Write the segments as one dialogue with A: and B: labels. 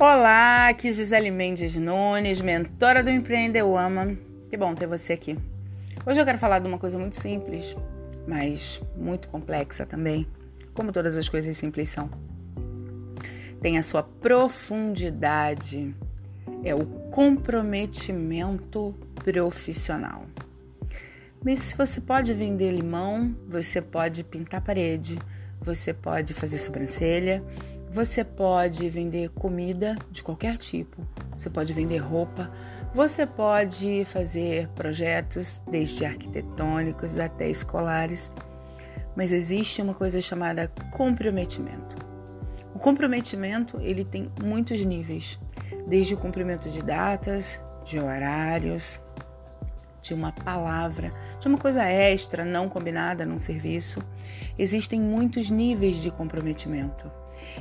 A: Olá, aqui Gisele Mendes Nunes, mentora do Empreender Woman. Que bom ter você aqui. Hoje eu quero falar de uma coisa muito simples, mas muito complexa também, como todas as coisas simples são. Tem a sua profundidade, é o comprometimento profissional. Mas se você pode vender limão, você pode pintar parede, você pode fazer sobrancelha, você pode vender comida de qualquer tipo, você pode vender roupa, você pode fazer projetos desde arquitetônicos até escolares, mas existe uma coisa chamada comprometimento. O comprometimento ele tem muitos níveis, desde o cumprimento de datas, de horários, de uma palavra, de uma coisa extra não combinada num serviço. Existem muitos níveis de comprometimento.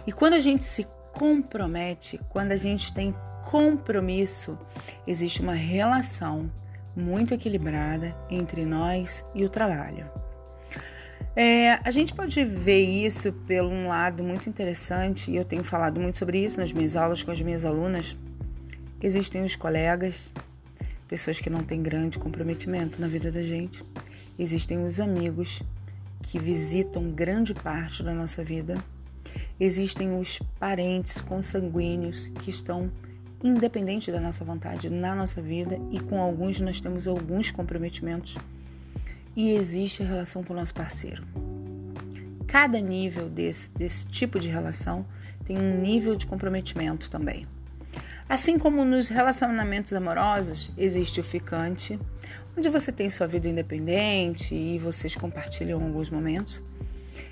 A: E quando a gente se compromete, quando a gente tem compromisso, existe uma relação muito equilibrada entre nós e o trabalho. É, a gente pode ver isso pelo um lado muito interessante, e eu tenho falado muito sobre isso nas minhas aulas com as minhas alunas. Existem os colegas, pessoas que não têm grande comprometimento na vida da gente. Existem os amigos que visitam grande parte da nossa vida Existem os parentes consanguíneos que estão independentes da nossa vontade na nossa vida e com alguns nós temos alguns comprometimentos. E existe a relação com o nosso parceiro. Cada nível desse, desse tipo de relação tem um nível de comprometimento também. Assim como nos relacionamentos amorosos, existe o ficante, onde você tem sua vida independente e vocês compartilham alguns momentos.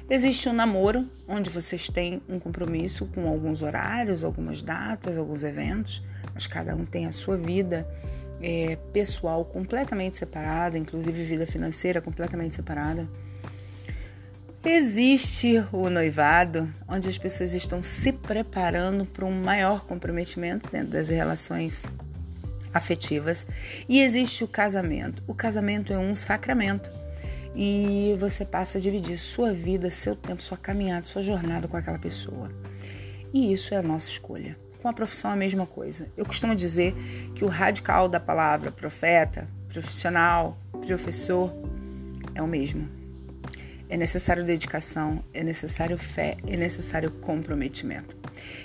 A: Existe um namoro, onde vocês têm um compromisso com alguns horários, algumas datas, alguns eventos, mas cada um tem a sua vida é, pessoal completamente separada, inclusive vida financeira completamente separada. Existe o noivado, onde as pessoas estão se preparando para um maior comprometimento dentro das relações afetivas. E existe o casamento. O casamento é um sacramento e você passa a dividir sua vida, seu tempo, sua caminhada, sua jornada com aquela pessoa. E isso é a nossa escolha. Com a profissão a mesma coisa. Eu costumo dizer que o radical da palavra profeta, profissional, professor é o mesmo. É necessário dedicação, é necessário fé, é necessário comprometimento.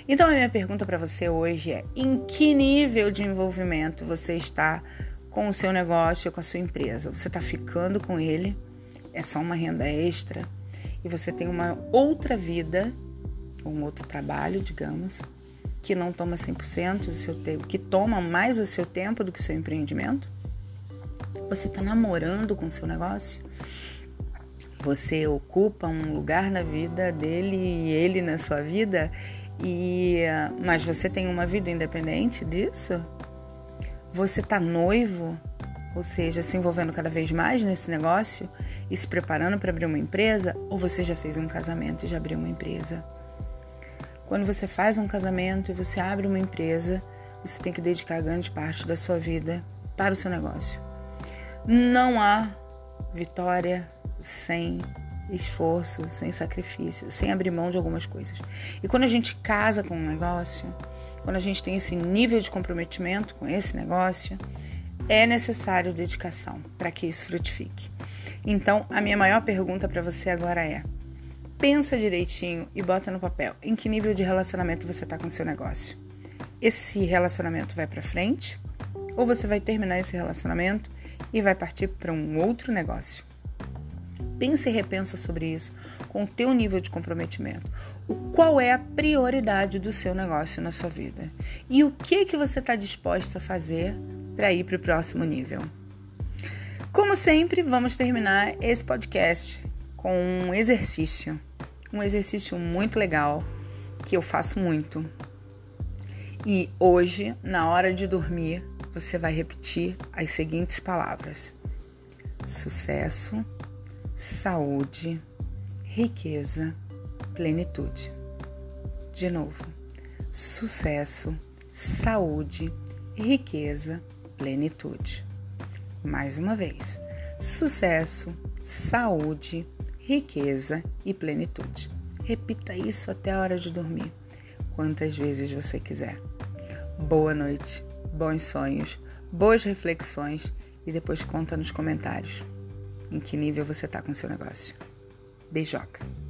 A: Então a minha pergunta para você hoje é: em que nível de envolvimento você está com o seu negócio, com a sua empresa? Você está ficando com ele? é só uma renda extra e você tem uma outra vida, um outro trabalho, digamos, que não toma 100% do seu tempo, que toma mais o seu tempo do que o seu empreendimento? Você está namorando com o seu negócio? Você ocupa um lugar na vida dele e ele na sua vida? E mas você tem uma vida independente disso? Você está noivo ou seja, se envolvendo cada vez mais nesse negócio e se preparando para abrir uma empresa, ou você já fez um casamento e já abriu uma empresa. Quando você faz um casamento e você abre uma empresa, você tem que dedicar grande parte da sua vida para o seu negócio. Não há vitória sem esforço, sem sacrifício, sem abrir mão de algumas coisas. E quando a gente casa com um negócio, quando a gente tem esse nível de comprometimento com esse negócio, é necessário dedicação para que isso frutifique. Então, a minha maior pergunta para você agora é: pensa direitinho e bota no papel em que nível de relacionamento você está com o seu negócio. Esse relacionamento vai para frente ou você vai terminar esse relacionamento e vai partir para um outro negócio? Pensa e repensa sobre isso com o teu nível de comprometimento. O qual é a prioridade do seu negócio na sua vida? E o que que você está disposto a fazer para ir para o próximo nível. Como sempre, vamos terminar esse podcast com um exercício. Um exercício muito legal que eu faço muito. E hoje, na hora de dormir, você vai repetir as seguintes palavras: sucesso, saúde, riqueza, plenitude. De novo, sucesso, saúde, riqueza, plenitude. Mais uma vez, sucesso, saúde, riqueza e plenitude. Repita isso até a hora de dormir. quantas vezes você quiser. Boa noite, bons sonhos, boas reflexões e depois conta nos comentários em que nível você está com seu negócio. Beijoca!